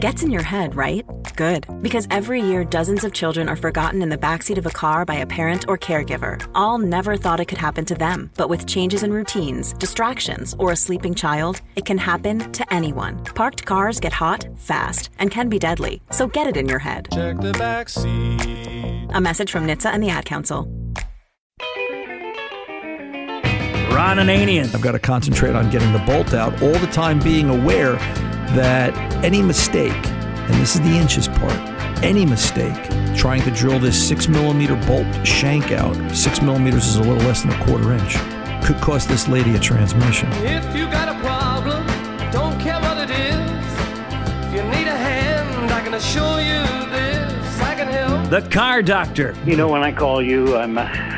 Gets in your head, right? Good. Because every year, dozens of children are forgotten in the backseat of a car by a parent or caregiver. All never thought it could happen to them. But with changes in routines, distractions, or a sleeping child, it can happen to anyone. Parked cars get hot, fast, and can be deadly. So get it in your head. Check the back seat. A message from NHTSA and the Ad Council. Ron Ananian. I've got to concentrate on getting the bolt out, all the time being aware that any mistake, and this is the inches part, any mistake trying to drill this six millimeter bolt shank out, six millimeters is a little less than a quarter inch, could cost this lady a transmission. If you got a problem, don't care what it is. If you need a hand, I can assure you this. I can help. The car doctor. You know, when I call you, I'm. Uh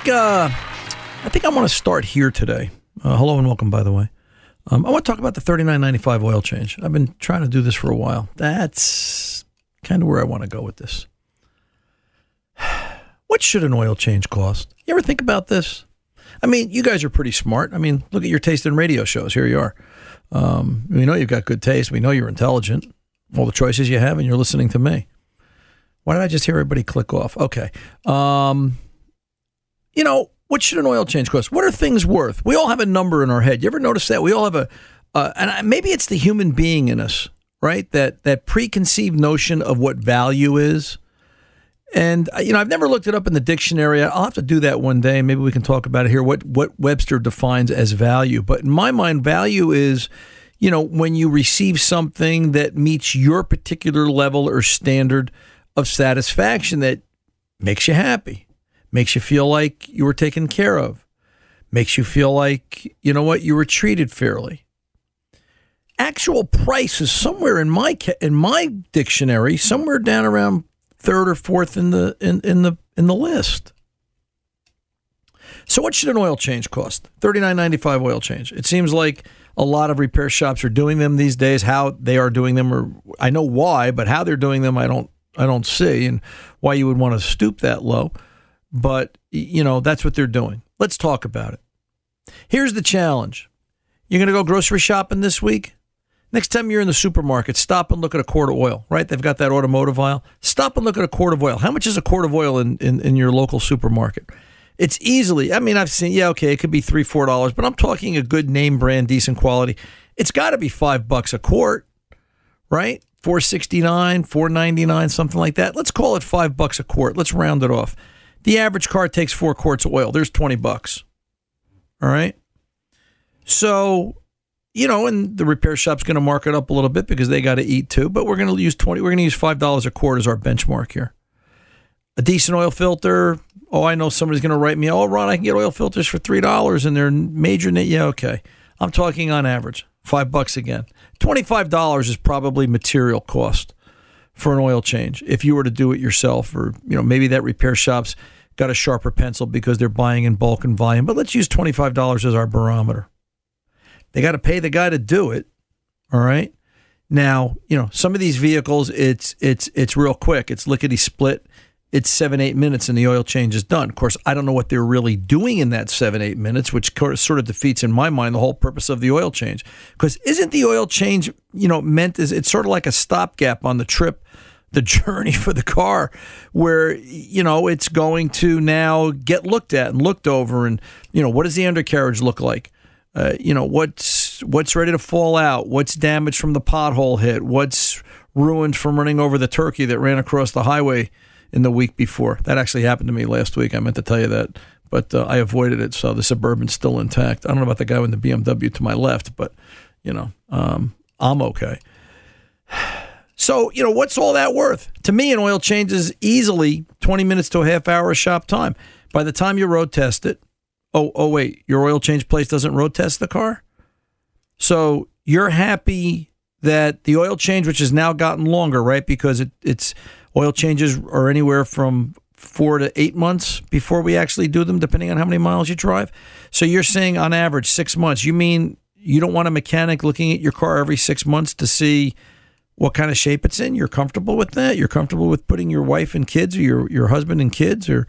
think uh, I think I want to start here today. Uh, hello and welcome, by the way. Um, I want to talk about the 39.95 oil change. I've been trying to do this for a while. That's kind of where I want to go with this. What should an oil change cost? You ever think about this? I mean, you guys are pretty smart. I mean, look at your taste in radio shows. Here you are. Um, we know you've got good taste. We know you're intelligent. All the choices you have, and you're listening to me. Why did I just hear everybody click off? Okay. Um, you know, what should an oil change cost? What are things worth? We all have a number in our head. You ever notice that? We all have a, uh, and maybe it's the human being in us, right? That that preconceived notion of what value is. And uh, you know, I've never looked it up in the dictionary. I'll have to do that one day. Maybe we can talk about it here. What what Webster defines as value. But in my mind, value is, you know, when you receive something that meets your particular level or standard of satisfaction that makes you happy, makes you feel like you were taken care of, makes you feel like you know what you were treated fairly. Actual price is somewhere in my in my dictionary, somewhere down around third or fourth in the in, in the in the list. So what should an oil change cost? Thirty nine ninety five oil change. It seems like A lot of repair shops are doing them these days. How they are doing them, or I know why, but how they're doing them, I don't. I don't see, and why you would want to stoop that low. But you know that's what they're doing. Let's talk about it. Here's the challenge: You're going to go grocery shopping this week. Next time you're in the supermarket, stop and look at a quart of oil, right? They've got that automotive aisle. Stop and look at a quart of oil. How much is a quart of oil in, in, in your local supermarket? It's easily, I mean, I've seen, yeah, okay, it could be three, four dollars, but I'm talking a good name brand, decent quality. It's got to be five bucks a quart, right? 469, 499, something like that. Let's call it five bucks a quart. Let's round it off. The average car takes four quarts of oil. There's 20 bucks. All right. So you know, and the repair shop's going to mark it up a little bit because they got to eat too. But we're going to use twenty. We're going to use five dollars a quart as our benchmark here. A decent oil filter. Oh, I know somebody's going to write me. Oh, Ron, I can get oil filters for three dollars, and they're major. Yeah, okay. I'm talking on average five bucks again. Twenty five dollars is probably material cost for an oil change if you were to do it yourself, or you know maybe that repair shop's got a sharper pencil because they're buying in bulk and volume. But let's use twenty five dollars as our barometer. They got to pay the guy to do it. All right. Now, you know, some of these vehicles, it's it's it's real quick. It's lickety split. It's seven eight minutes and the oil change is done. Of course, I don't know what they're really doing in that seven eight minutes, which sort of defeats in my mind the whole purpose of the oil change. Because isn't the oil change, you know, meant as it's sort of like a stopgap on the trip, the journey for the car, where you know it's going to now get looked at and looked over, and you know what does the undercarriage look like? Uh, you know what's what's ready to fall out, what's damaged from the pothole hit, what's ruined from running over the turkey that ran across the highway in the week before. That actually happened to me last week. I meant to tell you that, but uh, I avoided it, so the suburban's still intact. I don't know about the guy with the BMW to my left, but you know um, I'm okay. So, you know, what's all that worth? To me, an oil change is easily 20 minutes to a half hour shop time. By the time you road test it, oh, oh, wait, your oil change place doesn't road test the car? So you're happy that the oil change, which has now gotten longer, right? Because it, it's oil changes are anywhere from four to eight months before we actually do them, depending on how many miles you drive. So you're saying on average six months. You mean you don't want a mechanic looking at your car every six months to see what kind of shape it's in? You're comfortable with that? You're comfortable with putting your wife and kids or your, your husband and kids or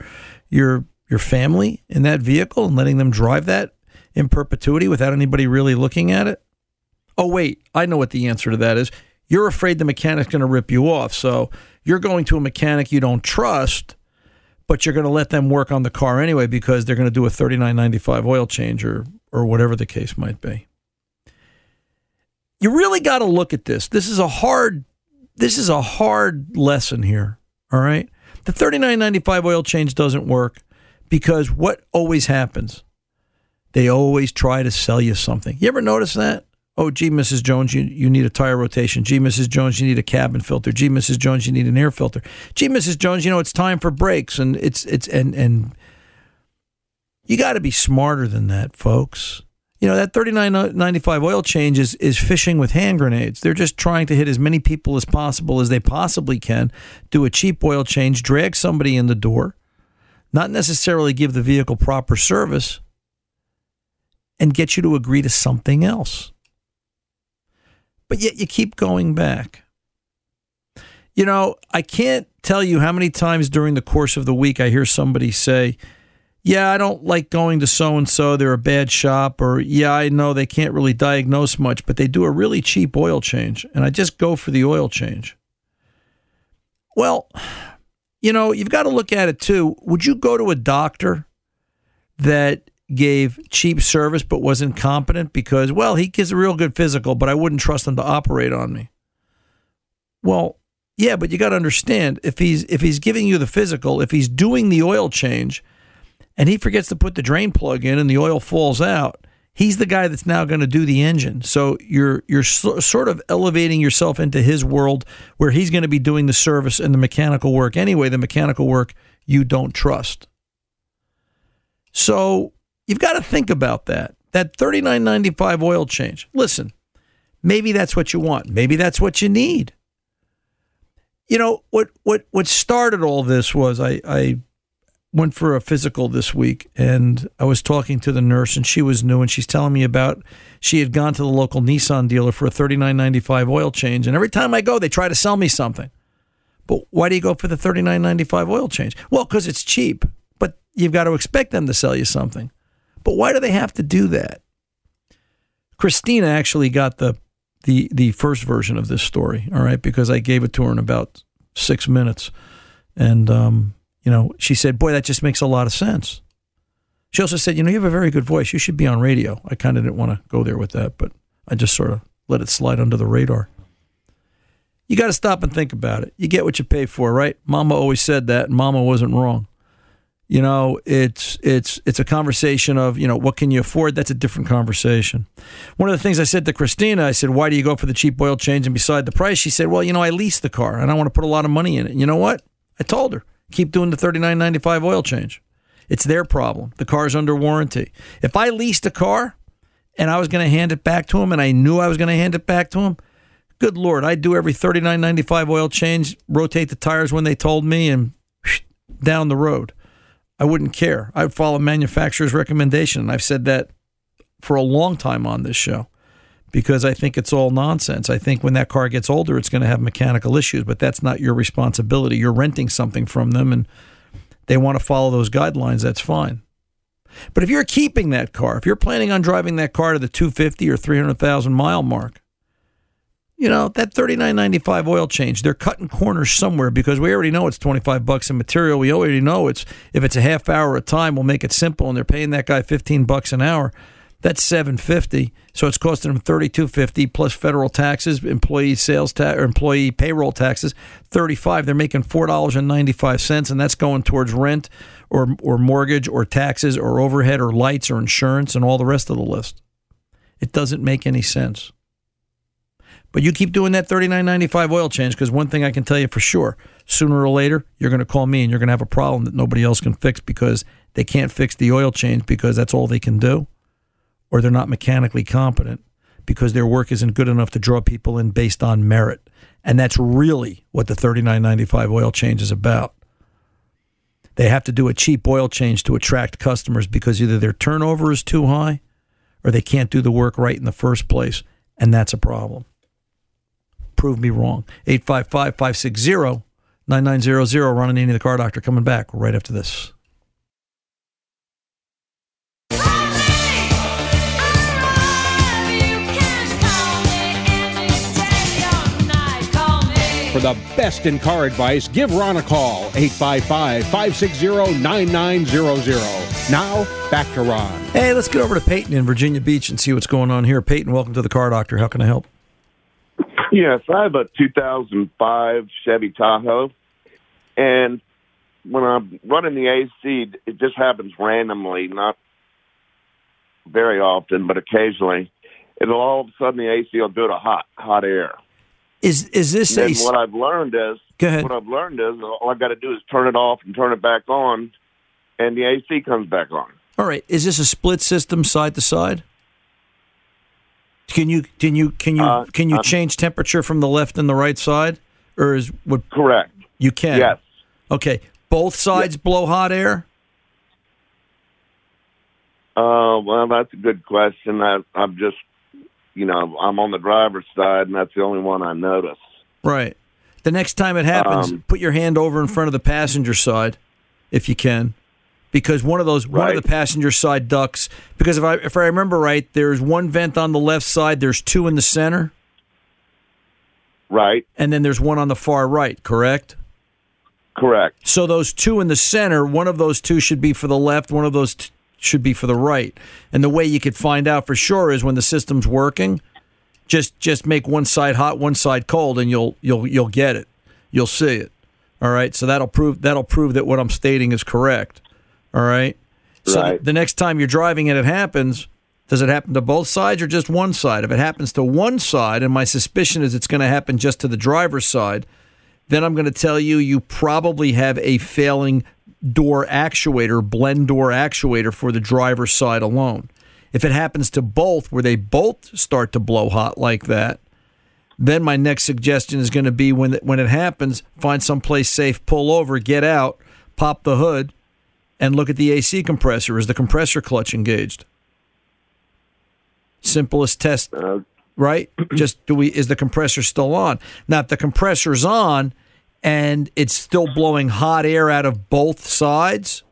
your your family in that vehicle and letting them drive that in perpetuity without anybody really looking at it? Oh, wait, I know what the answer to that is. You're afraid the mechanic's going to rip you off. So you're going to a mechanic you don't trust, but you're going to let them work on the car anyway because they're going to do a $39.95 oil change or, or whatever the case might be. You really got to look at this. This is a hard this is a hard lesson here, all right? The $39.95 oil change doesn't work because what always happens? They always try to sell you something. You ever notice that? Oh, gee, Mrs. Jones, you, you need a tire rotation. Gee, Mrs. Jones, you need a cabin filter. Gee, Mrs. Jones, you need an air filter. Gee, Mrs. Jones, you know it's time for brakes, and it's it's and and you got to be smarter than that, folks. You know that thirty nine ninety five oil change is is fishing with hand grenades. They're just trying to hit as many people as possible as they possibly can. Do a cheap oil change, drag somebody in the door, not necessarily give the vehicle proper service, and get you to agree to something else. But yet you keep going back. You know, I can't tell you how many times during the course of the week I hear somebody say, yeah, I don't like going to so and so. They're a bad shop. Or, yeah, I know they can't really diagnose much, but they do a really cheap oil change. And I just go for the oil change. Well, you know, you've got to look at it too. Would you go to a doctor that gave cheap service but was incompetent because, well, he gives a real good physical, but I wouldn't trust him to operate on me? Well, yeah, but you got to understand if he's if he's giving you the physical, if he's doing the oil change, and he forgets to put the drain plug in, and the oil falls out, he's the guy that's now going to do the engine. So you're you're so, sort of elevating yourself into his world where he's going to be doing the service and the mechanical work anyway. The mechanical work you don't trust. So you've got to think about that. That thirty nine ninety five oil change. Listen, maybe that's what you want. Maybe that's what you need. You know what what what started all this was I I went for a physical this week, and I was talking to the nurse, and she was new, and she's telling me about she had gone to the local Nissan dealer for a thirty nine ninety five oil change, and every time I go, they try to sell me something. But why do you go for the thirty nine ninety five oil change? Well, because it's cheap, but you've got to expect them to sell you something. But why do they have to do that? Christina actually got the the the first version of this story, all right, because I gave it to her in about six minutes, and um, you know, she said, "Boy, that just makes a lot of sense." She also said, "You know, you have a very good voice. You should be on radio." I kind of didn't want to go there with that, but I just sort of let it slide under the radar. You got to stop and think about it. You get what you pay for, right? Mama always said that, and Mama wasn't wrong. You know, it's it's it's a conversation of you know what can you afford. That's a different conversation. One of the things I said to Christina, I said, "Why do you go for the cheap oil change and beside the price?" She said, "Well, you know, I lease the car and I want to put a lot of money in it." You know what? I told her, keep doing the thirty nine ninety five oil change. It's their problem. The car's under warranty. If I leased a car and I was going to hand it back to him, and I knew I was going to hand it back to him, good lord, I'd do every thirty nine ninety five oil change, rotate the tires when they told me, and down the road. I wouldn't care. I'd follow manufacturer's recommendation. And I've said that for a long time on this show because I think it's all nonsense. I think when that car gets older, it's going to have mechanical issues, but that's not your responsibility. You're renting something from them and they want to follow those guidelines. That's fine. But if you're keeping that car, if you're planning on driving that car to the 250 or 300,000 mile mark, you know, that 39.95 oil change, they're cutting corners somewhere because we already know it's 25 bucks in material. We already know it's if it's a half hour of time, we'll make it simple and they're paying that guy 15 bucks an hour. That's 750. So it's costing them 3250 plus federal taxes, employee sales tax or employee payroll taxes, 35. They're making $4.95 and that's going towards rent or or mortgage or taxes or overhead or lights or insurance and all the rest of the list. It doesn't make any sense. But you keep doing that thirty nine ninety five oil change because one thing I can tell you for sure: sooner or later, you're going to call me and you're going to have a problem that nobody else can fix because they can't fix the oil change because that's all they can do, or they're not mechanically competent because their work isn't good enough to draw people in based on merit. And that's really what the thirty nine ninety five oil change is about. They have to do a cheap oil change to attract customers because either their turnover is too high or they can't do the work right in the first place, and that's a problem prove me wrong. 855 560 9900. Ron Ananian, the car doctor, coming back right after this. For the best in car advice, give Ron a call, 855 560 9900. Now, back to Ron. Hey, let's get over to Peyton in Virginia Beach and see what's going on here. Peyton, welcome to the car doctor. How can I help? Yes, I have a 2005 Chevy Tahoe, and when I'm running the AC, it just happens randomly, not very often, but occasionally. It'll all of a sudden the AC will go to hot hot air. Is is this And a what I've learned is Go ahead. what I've learned is all I got to do is turn it off and turn it back on, and the AC comes back on. all right? Is this a split system side to side? Can you can you can you Uh, can you um, change temperature from the left and the right side, or is what correct? You can. Yes. Okay. Both sides blow hot air. Uh, well, that's a good question. I, I'm just, you know, I'm on the driver's side, and that's the only one I notice. Right. The next time it happens, Um, put your hand over in front of the passenger side, if you can, because one of those one of the passenger side ducts. Because if I if I remember right, there's one vent on the left side. There's two in the center. Right. And then there's one on the far right. Correct. Correct. So those two in the center, one of those two should be for the left, one of those t- should be for the right. And the way you could find out for sure is when the system's working, just just make one side hot, one side cold, and you'll you'll you'll get it. You'll see it. All right. So that'll prove that'll prove that what I'm stating is correct. All right. So Right. the next time you're driving and it happens, does it happen to both sides or just one side? If it happens to one side, and my suspicion is it's going to happen just to the driver's side, then I'm going to tell you you probably have a failing door actuator, blend door actuator for the driver's side alone. If it happens to both, where they both start to blow hot like that, then my next suggestion is going to be when when it happens, find someplace safe, pull over, get out, pop the hood, and look at the AC compressor. Is the compressor clutch engaged? Simplest test, uh, right? Just do we is the compressor still on? Now, if the compressor's on and it's still blowing hot air out of both sides,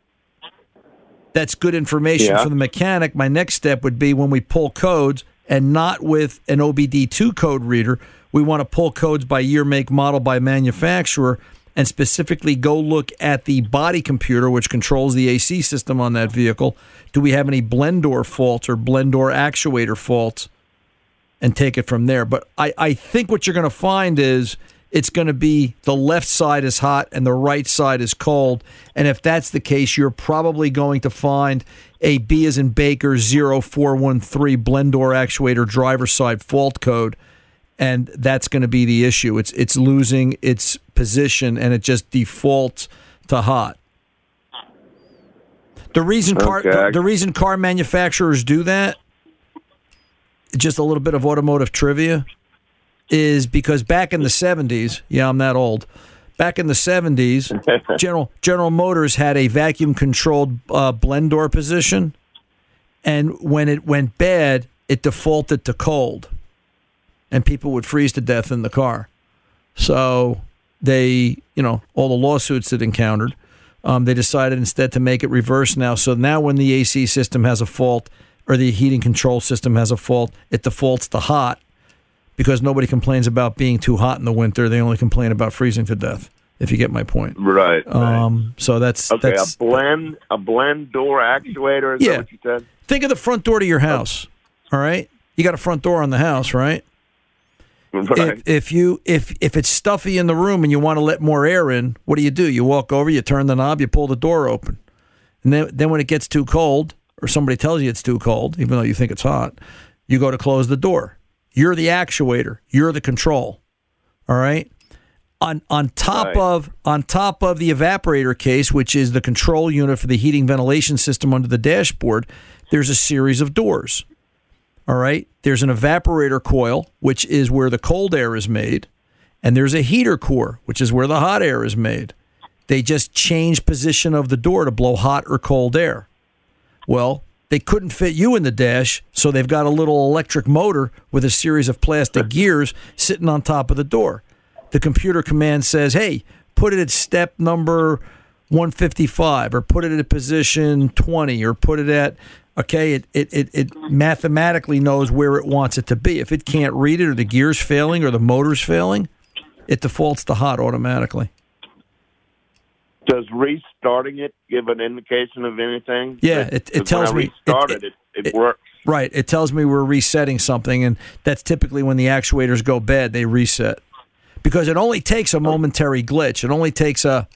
that's good information Yeah. for the mechanic. My next step would be when we pull codes and not with an OBD2 code reader, we want to pull codes by year, make, model, by manufacturer, and specifically go look at the body computer, which controls the AC system on that vehicle. Do we have any blend door faults or blend door actuator faults? And take it from there. But I, I think what you're going to find is it's going to be the left side is hot and the right side is cold. And if that's the case, you're probably going to find a B as in Baker 0413 blend door actuator driver side fault code. And that's going to be the issue. It's it's losing its position and it just defaults to hot. The reason car Okay. the, the reason car manufacturers do that, just a little bit of automotive trivia, is because back in the seventies, yeah, I'm that old. Back in the seventies, General General Motors had a vacuum controlled uh, blend door position, and when it went bad, it defaulted to cold, and people would freeze to death in the car. So they, you know, all the lawsuits it encountered, um, they decided instead to make it reverse now. So now when the AC system has a fault or the heating control system has a fault, it defaults to hot because nobody complains about being too hot in the winter. They only complain about freezing to death. If you get my point. Right. Um, so that's okay, that's a blend a blend door actuator. Is Yeah. that what you said? think of the front door to your house. All right, you got a front door on the house, right? Right. If, if you if if it's stuffy in the room and you want to let more air in, what do you do? You walk over, you turn the knob, you pull the door open, and then then when it gets too cold, or somebody tells you it's too cold, even though you think it's hot, you go to close the door. You're the actuator. You're the control. All right. On on top Right. of on top of the evaporator case, which is the control unit for the heating ventilation system under the dashboard, there's a series of doors. All right. There's an evaporator coil, which is where the cold air is made, and there's a heater core, which is where the hot air is made. They just change position of the door to blow hot or cold air. Well, they couldn't fit you in the dash, so they've got a little electric motor with a series of plastic gears sitting on top of the door. The computer command says, "Hey, put it at step number 155 or put it at position 20 or put it at okay it, it, it, it mathematically knows where it wants it to be if it can't read it or the gears failing or the motor's failing it defaults to hot automatically Does restarting it give an indication of anything? Yeah, it- it tells me- it- restarted it. It, works. right it tells me we're resetting something and that's typically when the actuators go bad they reset because it only takes a momentary glitch it only takes a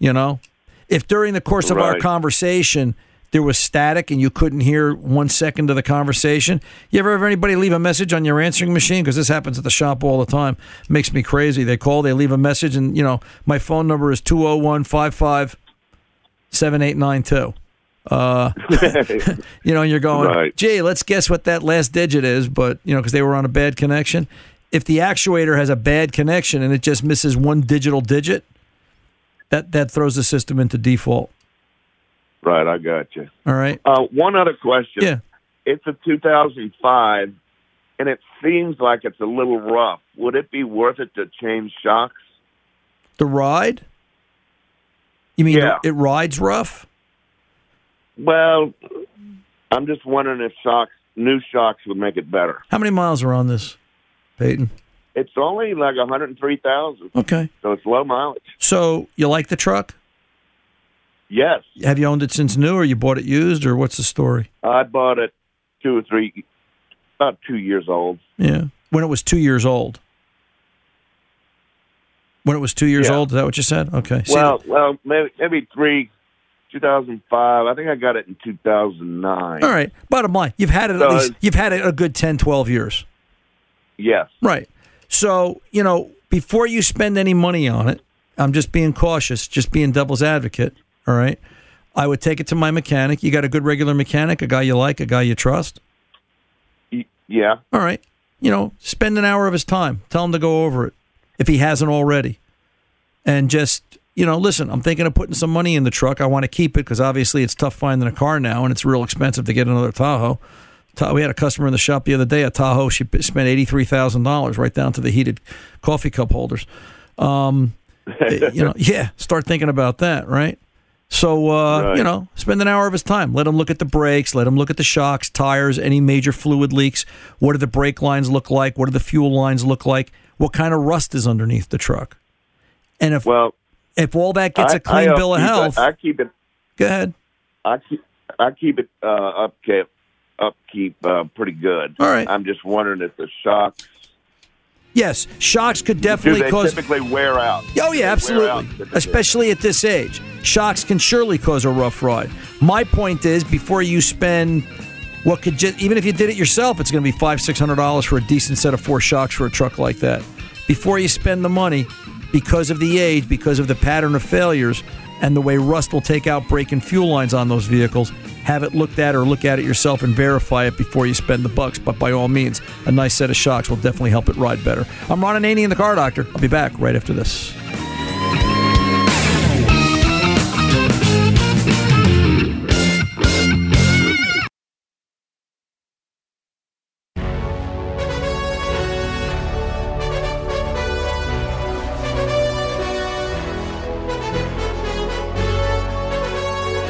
you know if during the course of our conversation there was static and you couldn't hear one second of the conversation you ever have anybody leave a message on your answering machine because this happens at the shop all the time makes me crazy they call they leave a message and you know my phone number is 20155 7892 uh, you know, and you're going, Right. gee, let's guess what that last digit is, but, you know, because they were on a bad connection. If the actuator has a bad connection and it just misses one digital digit, that, that throws the system into default. Right, I got you. All right. Uh, one other question. Yeah. It's a 2005, and it seems like it's a little rough. Would it be worth it to change shocks? The ride? You mean Yeah. it rides rough? Well, I'm just wondering if shocks, new shocks, would make it better. How many miles are on this, Peyton? It's only like 103,000, Okay. so it's low mileage. So you like the truck? Yes, Have you owned it since new or you bought it used or what's the story? I bought it two or three, about two years old. Yeah. When it was two years old. When it was two years Yeah. old, is that what you said? Okay. See, well, well, maybe maybe three, 2005. I think I got it in 2009. all right. Bottom line, you've had it at least, you've had it a good 10, 12 years. Yes. Right. So, you know, before you spend any money on it, I'm just being cautious, just being devil's advocate. All right. I would take it to my mechanic. You got a good regular mechanic, a guy you like, a guy you trust. Yeah. All right. You know, spend an hour of his time. Tell him to go over it if he hasn't already. And just you know, listen, I'm thinking of putting some money in the truck. I want to keep it because obviously it's tough finding a car now, and it's real expensive to get another Tahoe. We had a customer in the shop the other day, a Tahoe. She spent eighty three thousand dollars right down to the heated coffee cup holders. Um, you know, yeah, start thinking about that, right? So, uh, Right. you know, spend an hour of his time. Let him look at the brakes. Let him look at the shocks, tires, any major fluid leaks. What do the brake lines look like? What do the fuel lines look like? What kind of rust is underneath the truck? And if well, if all that gets I- a clean I bill of health, I keep it. go ahead. I keep I keep it uh, upkeep upkeep uh, pretty good. All right. I'm just wondering if the shocks Yes, shocks could definitely do they cause. typically wear out. Oh yeah, they absolutely. wear out typically? Especially at this age, shocks can surely cause a rough ride. My point is, before you spend what could just even if you did it yourself, it's going to be five six hundred dollars for a decent set of four shocks for a truck like that. Before you spend the money, because of the age, because of the pattern of failures, and the way rust will take out brake and fuel lines on those vehicles, have it looked at or look at it yourself and verify it before you spend the bucks. But by all means, a nice set of shocks will definitely help it ride better. I'm Ron Ananian the car doctor. I'll be back right after this.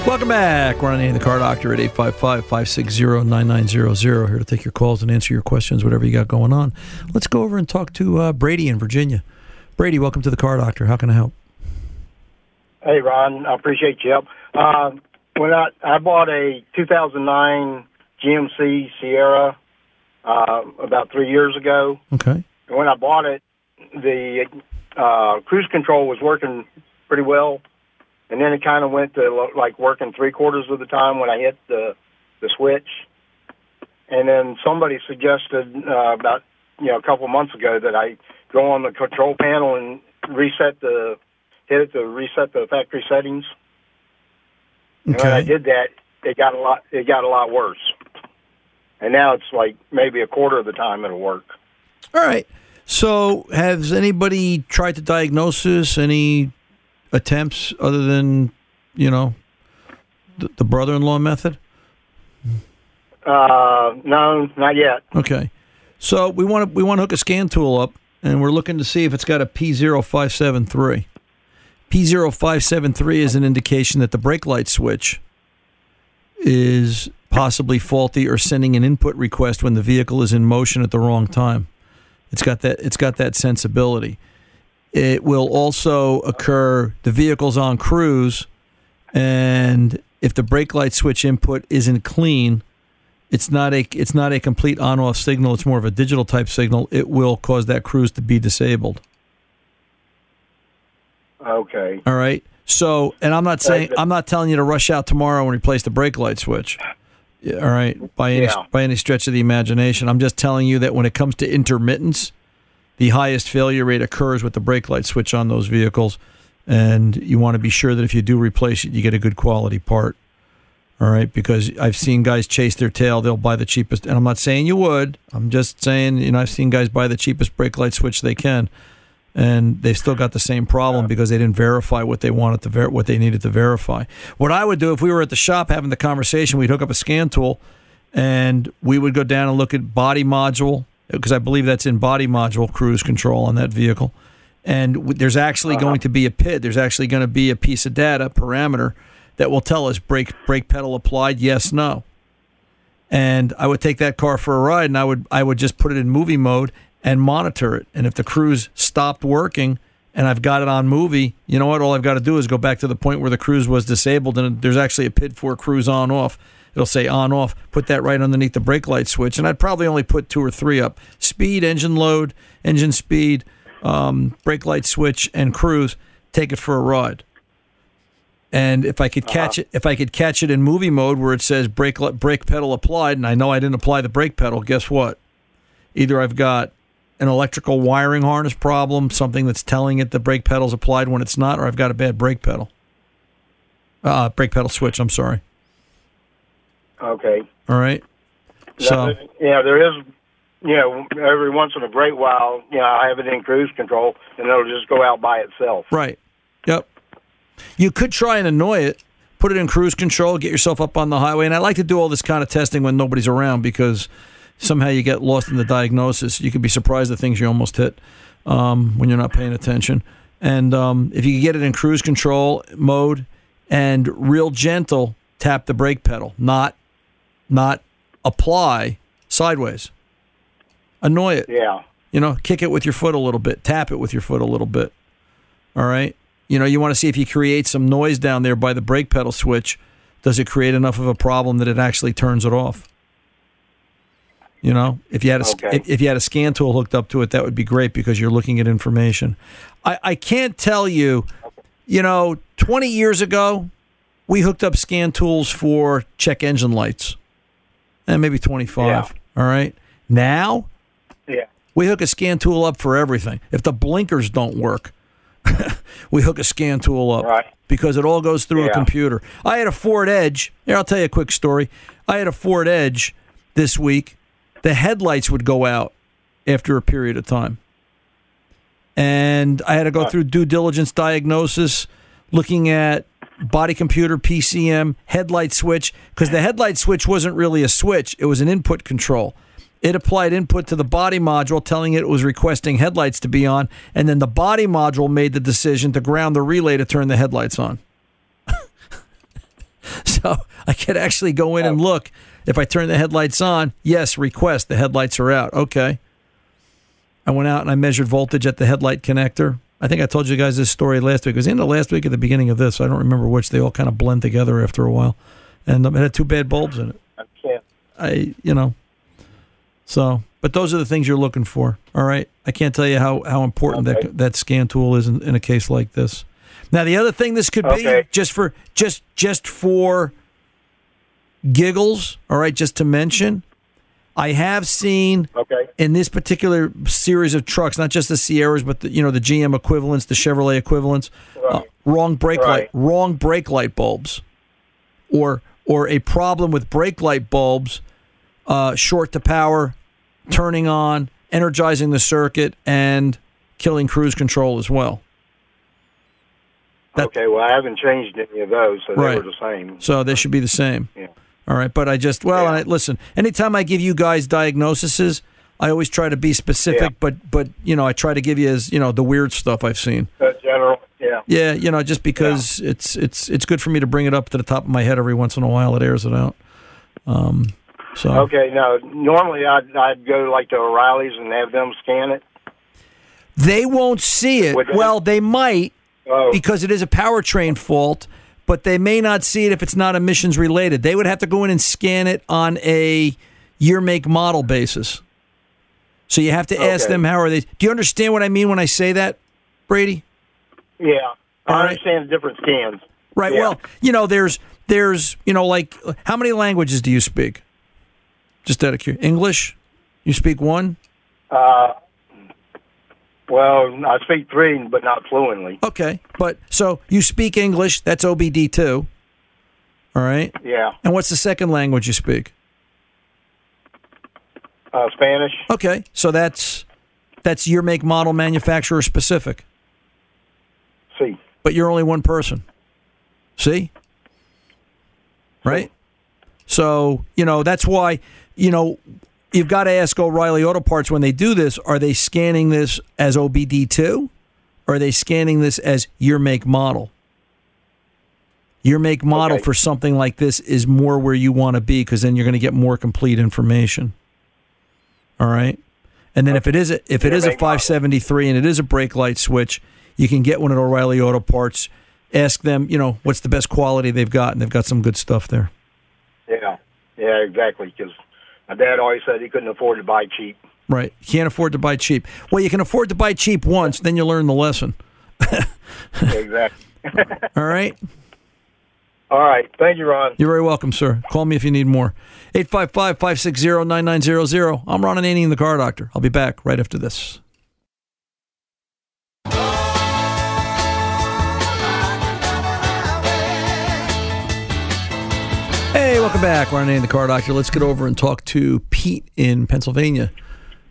Welcome back. We're on the Car Doctor at 855-560-9900 here to take your calls and answer your questions, whatever you got going on. Let's go over and talk to uh, Brady in Virginia. Brady, welcome to the Car Doctor. How can I help? Hey, Ron, I appreciate you. help. Um, when I I bought a 2009 GMC Sierra uh, about three years ago, Okay. and when I bought it, the uh, cruise control was working pretty well, and then it kind of went to like working three quarters of the time when I hit the the switch, and then somebody suggested uh, about you know a couple months ago that I go on the control panel and reset the hit it to reset the factory settings. And when I did that, it got a lot. It got a lot worse. And now it's like maybe a quarter of the time it'll work. All right. So, has anybody tried to diagnose this? Any attempts other than, you know, the, the brother-in-law method? Uh, no, not yet. Okay. So we want to we want to hook a scan tool up, and we're looking to see if it's got a P0573. P0573 is an indication that the brake light switch is possibly faulty or sending an input request when the vehicle is in motion at the wrong time. It's got that it's got that sensibility. It will also occur the vehicle's on cruise and if the brake light switch input isn't clean, it's not a it's not a complete on off signal, it's more of a digital type signal. It will cause that cruise to be disabled. Okay. All right. So, and I'm not saying I'm not telling you to rush out tomorrow and replace the brake light switch. Yeah, All right, by any Yeah. by any stretch of the imagination, I'm just telling you that when it comes to intermittence, the highest failure rate occurs with the brake light switch on those vehicles, and you want to be sure that if you do replace it, you get a good quality part. All right, because I've seen guys chase their tail; they'll buy the cheapest, and I'm not saying you would. I'm just saying, you know, I've seen guys buy the cheapest brake light switch they can, and they've still got the same problem because they didn't verify what they wanted to ver- what they needed to verify. What I would do if we were at the shop having the conversation, we'd hook up a scan tool, and we would go down and look at body module because I believe that's in body module cruise control on that vehicle. And w- there's actually uh-huh. going to be a PID. There's actually going to be a piece of data parameter that will tell us brake brake pedal applied, yes, no. And I would take that car for a ride, and I would I would just put it in movie mode and monitor it. And if the cruise stopped working, and I've got it on movie, you know what? All I've got to do is go back to the point where the cruise was disabled, and there's actually a PID for cruise on off. It'll say on off. Put that right underneath the brake light switch, and I'd probably only put two or three up: speed, engine load, engine speed, um, brake light switch, and cruise. Take it for a ride. And if I could catch it, if I could catch it in movie mode where it says brake brake pedal applied, and I know I didn't apply the brake pedal, guess what? Either I've got an electrical wiring harness problem, something that's telling it the brake pedal's applied when it's not, or I've got a bad brake pedal. Uh, brake pedal switch. I'm sorry. Okay. All right. So yeah, there is. You know, every once in a great while, you know, I have it in cruise control, and it'll just go out by itself. right. Yep. You could try and annoy it, put it in cruise control, get yourself up on the highway. And I like to do all this kind of testing when nobody's around because somehow you get lost in the diagnosis. You could be surprised at things you almost hit um, when you're not paying attention. And um, if you get it in cruise control mode and real gentle, tap the brake pedal, not not apply sideways. Annoy it. Yeah. You know, kick it with your foot a little bit, tap it with your foot a little bit. All right. You know, you want to see if you create some noise down there by the brake pedal switch. Does it create enough of a problem that it actually turns it off? You know, if you had a Okay. if, if you had a scan tool hooked up to it, that would be great because you're looking at information. I, I can't tell you, you know, 20 years ago, we hooked up scan tools for check engine lights, and maybe 25. All right, now Yeah. we hook a scan tool up for everything. If the blinkers don't work, we hook a scan tool up Right. because it all goes through a computer. I had a Ford Edge. Here, I'll tell you a quick story. I had a Ford Edge this week. The headlights would go out after a period of time. And I had to go through due diligence diagnosis, looking at body computer, PCM, headlight switch, because the headlight switch wasn't really a switch, it was an input control. It applied input to the body module, telling it it was requesting headlights to be on, and then the body module made the decision to ground the relay to turn the headlights on. so I could actually go in and look. If I turn the headlights on, yes, request, the headlights are out. Okay. I went out and I measured voltage at the headlight connector. I think I told you guys this story last week. It was the end of last week at the beginning of this. I don't remember which. They all kind of blend together after a while. And um, it had two bad bulbs in it. I can't. I, you know. So, but those are the things you're looking for. All right. I can't tell you how, how important Okay. that that scan tool is in, in a case like this. Now, the other thing this could Okay. be just for just just for giggles. All right, just to mention, I have seen Okay. in this particular series of trucks, not just the Sierras, but the, you know the GM equivalents, the Chevrolet equivalents, uh, wrong brake light, wrong brake light bulbs, or or a problem with brake light bulbs, uh, short to power, turning on, energizing the circuit, and killing cruise control as well. That- okay. Well, I haven't changed any of those, so Right. they were the same. So they should be the same. Yeah. All right, but I just well, and I, listen. Anytime I give you guys diagnoses, I always try to be specific, Yeah. but but you know I try to give you as you know the weird stuff I've seen. Uh, general. Yeah. Yeah, you know, just because it's it's it's good for me to bring it up to the top of my head every once in a while. It airs it out. Um, so Okay. Now, normally I'd I'd go like to O'Reilly's and have them scan it. they won't see it. Well, they might Oh. because it is a powertrain fault, but they may not see it if it's not emissions related. They would have to go in and scan it on a year, make, model basis. So you have to ask Okay. them how are they. Do you understand what I mean when I say that, Brady? Yeah. I right. understand the different scans. Right. Yeah. Well, you know, there's there's you know like how many languages do you speak? Just out of curiosity, English. You speak one. Uh, well, I speak three, but not fluently. Okay, but so you speak English. That's OBD two. All right. Yeah. And what's the second language you speak? Uh, Spanish. Okay, so that's that's your make, model, manufacturer specific. See. But you're only one person. See? Right? So, you know, that's why, you know, you've got to ask O'Reilly Auto Parts when they do this, are they scanning this as OBD2? Or are they scanning this as your make model? Your make model Okay. for something like this is more where you want to be because then you're going to get more complete information. All right. And then if it is a, if it Your is a make model. 573 and it is a brake light switch, you can get one at O'Reilly Auto Parts. Ask them, you know, what's the best quality they've got, and they've got some good stuff there. Yeah. Yeah, exactly. Because my dad always said he couldn't afford to buy cheap. Right. You can't afford to buy cheap. Well, you can afford to buy cheap once, then you learn the lesson. exactly. All right. All right. Thank you, Ron. You're very welcome, sir. Call me if you need more. 855 560 9900. I'm Ron Ananian, the car doctor. I'll be back right after this. Hey, welcome back. Ron Ananian, the car doctor. Let's get over and talk to Pete in Pennsylvania.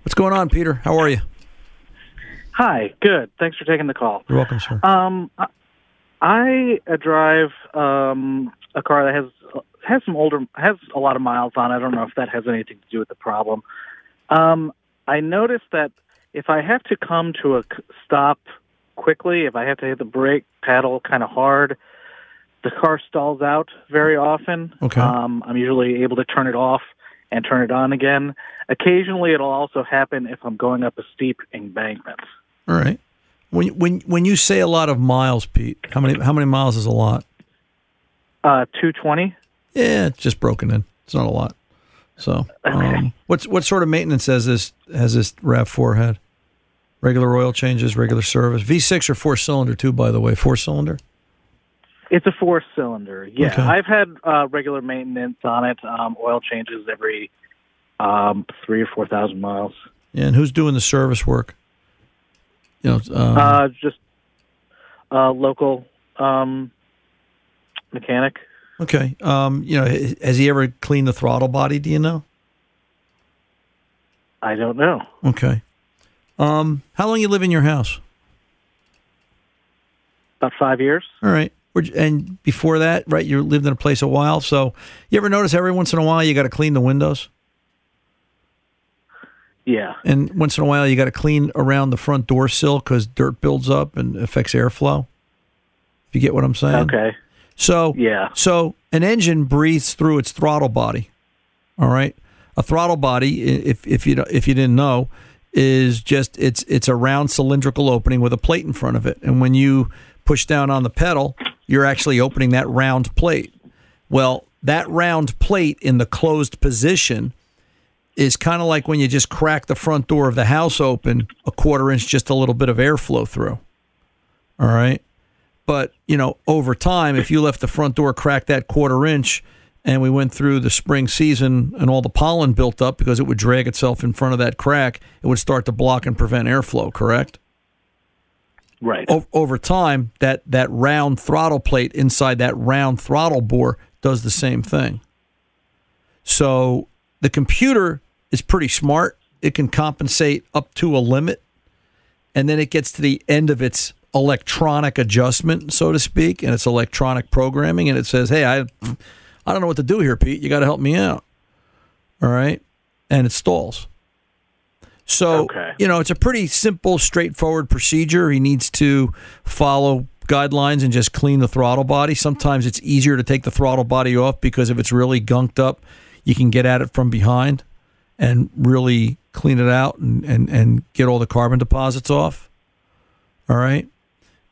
What's going on, Peter? How are you? Hi, good. Thanks for taking the call. You're welcome, sir. Um, I- drive um, a car that has has some older has a lot of miles on. it. I don't know if that has anything to do with the problem. Um, I noticed that if I have to come to a stop quickly, if I have to hit the brake pedal kind of hard, the car stalls out very often. Okay. Um, I'm usually able to turn it off and turn it on again. Occasionally, it'll also happen if I'm going up a steep embankment. All right. When when when you say a lot of miles, Pete, how many how many miles is a lot? Uh, 220. Yeah, it's just broken in. It's not a lot. So, um, what's what sort of maintenance has this has this Rav Four had? Regular oil changes, regular service. V six or four cylinder too, by the way. Four cylinder. It's a four cylinder. Yeah, Okay. I've had uh, regular maintenance on it. Um, oil changes every um, three or four thousand miles. Yeah, and who's doing the service work? You know, um, uh, just uh, local um, mechanic. okay. Um, you know, has he ever cleaned the throttle body? Do you know? I don't know. Okay. Um, how long you live in your house? About five years. All right. And before that, right, you lived in a place a while. So you ever notice every once in a while you got to clean the windows? Yeah. And once in a while you got to clean around the front door sill because dirt builds up and affects airflow. If you get what I'm saying? Okay. So Yeah. So an engine breathes through its throttle body. All right. A throttle body, if if you if you didn't know, is just it's it's a round cylindrical opening with a plate in front of it, and when you push down on the pedal, you're actually opening that round plate. Well, that round plate in the closed position is kind of like when you just crack the front door of the house open a quarter inch, just a little bit of airflow through. All right. But, you know, over time, if you left the front door cracked that quarter inch and we went through the spring season and all the pollen built up because it would drag itself in front of that crack, it would start to block and prevent airflow, correct? Right. O- over time, that, that round throttle plate inside that round throttle bore does the same thing. So the computer is pretty smart. It can compensate up to a limit. And then it gets to the end of its electronic adjustment, so to speak, and its electronic programming. And it says, hey, I, I don't know what to do here, Pete. You got to help me out. All right. And it stalls. So, you know, it's a pretty simple, straightforward procedure. He needs to follow guidelines and just clean the throttle body. Sometimes it's easier to take the throttle body off because if it's really gunked up, you can get at it from behind and really clean it out and, and, and get all the carbon deposits off. All right.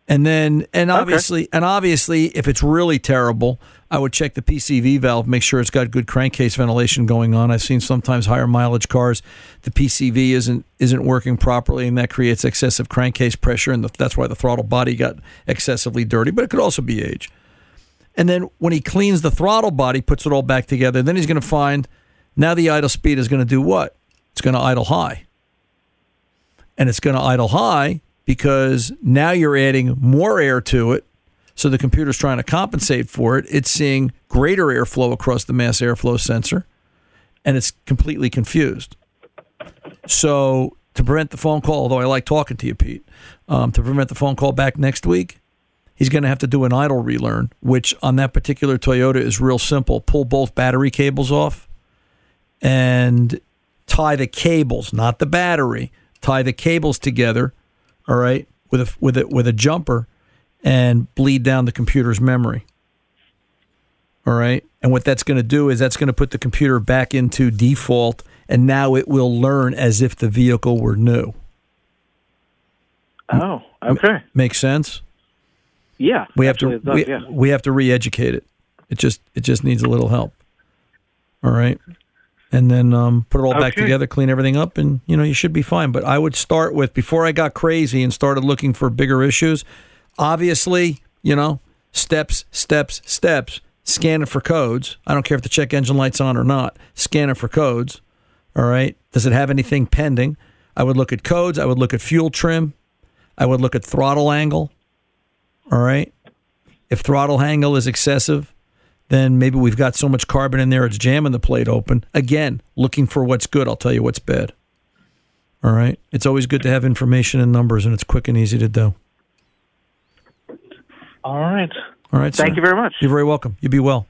And then, and obviously, and obviously, if it's really terrible, I would check the PCV valve, make sure it's got good crankcase ventilation going on. I've seen sometimes higher mileage cars, the PCV isn't isn't working properly, and that creates excessive crankcase pressure, and the, that's why the throttle body got excessively dirty. But it could also be age. And then when he cleans the throttle body, puts it all back together, then he's going to find now the idle speed is going to do what? It's going to idle high. And it's going to idle high because now you're adding more air to it. So the computer's trying to compensate for it. It's seeing greater airflow across the mass airflow sensor, and it's completely confused. So to prevent the phone call, although I like talking to you, Pete, um, to prevent the phone call back next week, he's going to have to do an idle relearn, which on that particular Toyota is real simple. Pull both battery cables off and tie the cables, not the battery, tie the cables together, all right, with a with a with a jumper and bleed down the computer's memory. All right? And what that's going to do is that's going to put the computer back into default and now it will learn as if the vehicle were new. Oh, okay. Makes sense? Yeah. We have to does, we, yeah. we have to re-educate it. It just it just needs a little help. All right. And then um, put it all back together, clean everything up, and you know you should be fine. But I would start with before I got crazy and started looking for bigger issues. Obviously, you know, steps, steps, steps. Scan it for codes. I don't care if the check engine light's on or not. Scan it for codes. All right. Does it have anything pending? I would look at codes. I would look at fuel trim. I would look at throttle angle. All right. If throttle angle is excessive, then maybe we've got so much carbon in there it's jamming the plate open. Again, looking for what's good. I'll tell you what's bad. All right. It's always good to have information and numbers, and it's quick and easy to do. All right. All right. Thank sir. you very much. You're very welcome. You be well.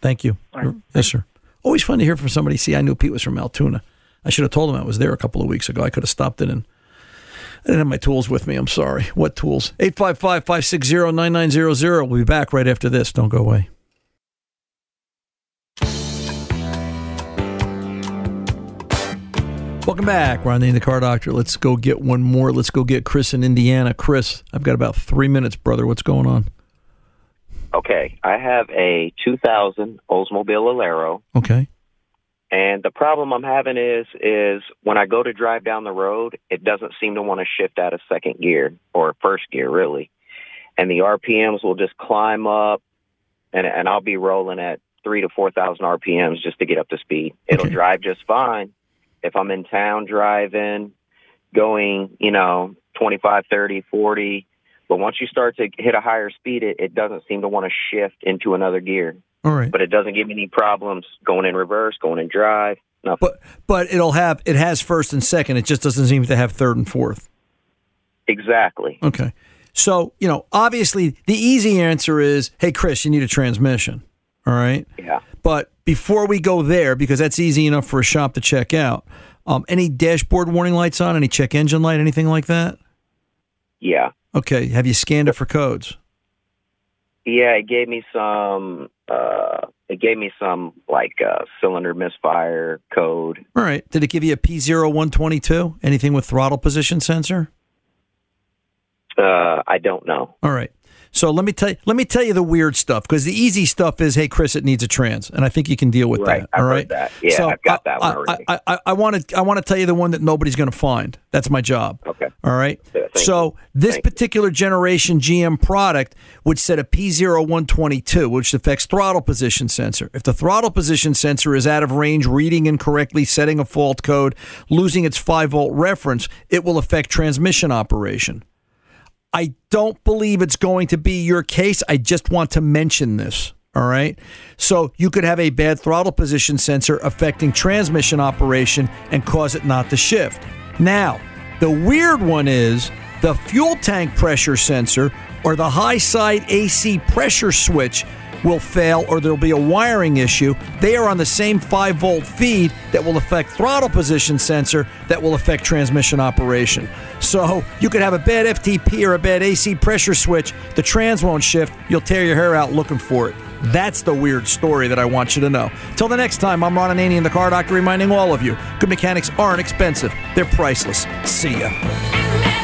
Thank you. Right. Yes, sir. Always fun to hear from somebody. See, I knew Pete was from Altoona. I should have told him I was there a couple of weeks ago. I could have stopped in and I didn't have my tools with me. I'm sorry. What tools? 855 560 9900. We'll be back right after this. Don't go away. Welcome back. Ron Dean, the car doctor. Let's go get one more. Let's go get Chris in Indiana. Chris, I've got about three minutes, brother. What's going on? Okay, I have a 2000 Oldsmobile Alero, Okay. and the problem I'm having is is when I go to drive down the road, it doesn't seem to want to shift out of second gear or first gear really, and the RPMs will just climb up, and and I'll be rolling at three to four thousand RPMs just to get up to speed. It'll drive just fine if I'm in town driving, going you know 25, 30, 40. But once you start to hit a higher speed, it, it doesn't seem to want to shift into another gear. All right. But it doesn't give me any problems going in reverse, going in drive. Nothing. But but it'll have it has first and second. It just doesn't seem to have third and fourth. exactly. Okay. So, you know, obviously the easy answer is, hey Chris, you need a transmission. All right. Yeah. But before we go there, because that's easy enough for a shop to check out, um, any dashboard warning lights on, any check engine light, anything like that? Yeah. Okay. Have you scanned it for codes? Yeah, it gave me some. Uh, it gave me some like uh, cylinder misfire code. All right. Did it give you a P0122? Anything with throttle position sensor? Uh, I don't know. All right. So let me tell you, let me tell you the weird stuff because the easy stuff is, hey Chris, it needs a trans, and I think you can deal with Right, that. I've all right. that. Yeah, so I've got I- that one I- already. I, I, I want to I want to tell you the one that nobody's going to find. That's my job. Okay. All right. Yeah, thank so this particular generation GM product would set a P0122, which affects throttle position sensor. If the throttle position sensor is out of range, reading incorrectly, setting a fault code, losing its 5 volt reference, it will affect transmission operation. I don't believe it's going to be your case. I just want to mention this. All right. So you could have a bad throttle position sensor affecting transmission operation and cause it not to shift. Now, the weird one is the fuel tank pressure sensor or the high side AC pressure switch will fail or there'll be a wiring issue. They are on the same 5 volt feed that will affect throttle position sensor that will affect transmission operation. So you could have a bad FTP or a bad AC pressure switch. The trans won't shift. You'll tear your hair out looking for it. That's the weird story that I want you to know. Till the next time, I'm Ron Ananian, the car doctor, reminding all of you good mechanics aren't expensive, they're priceless. See ya.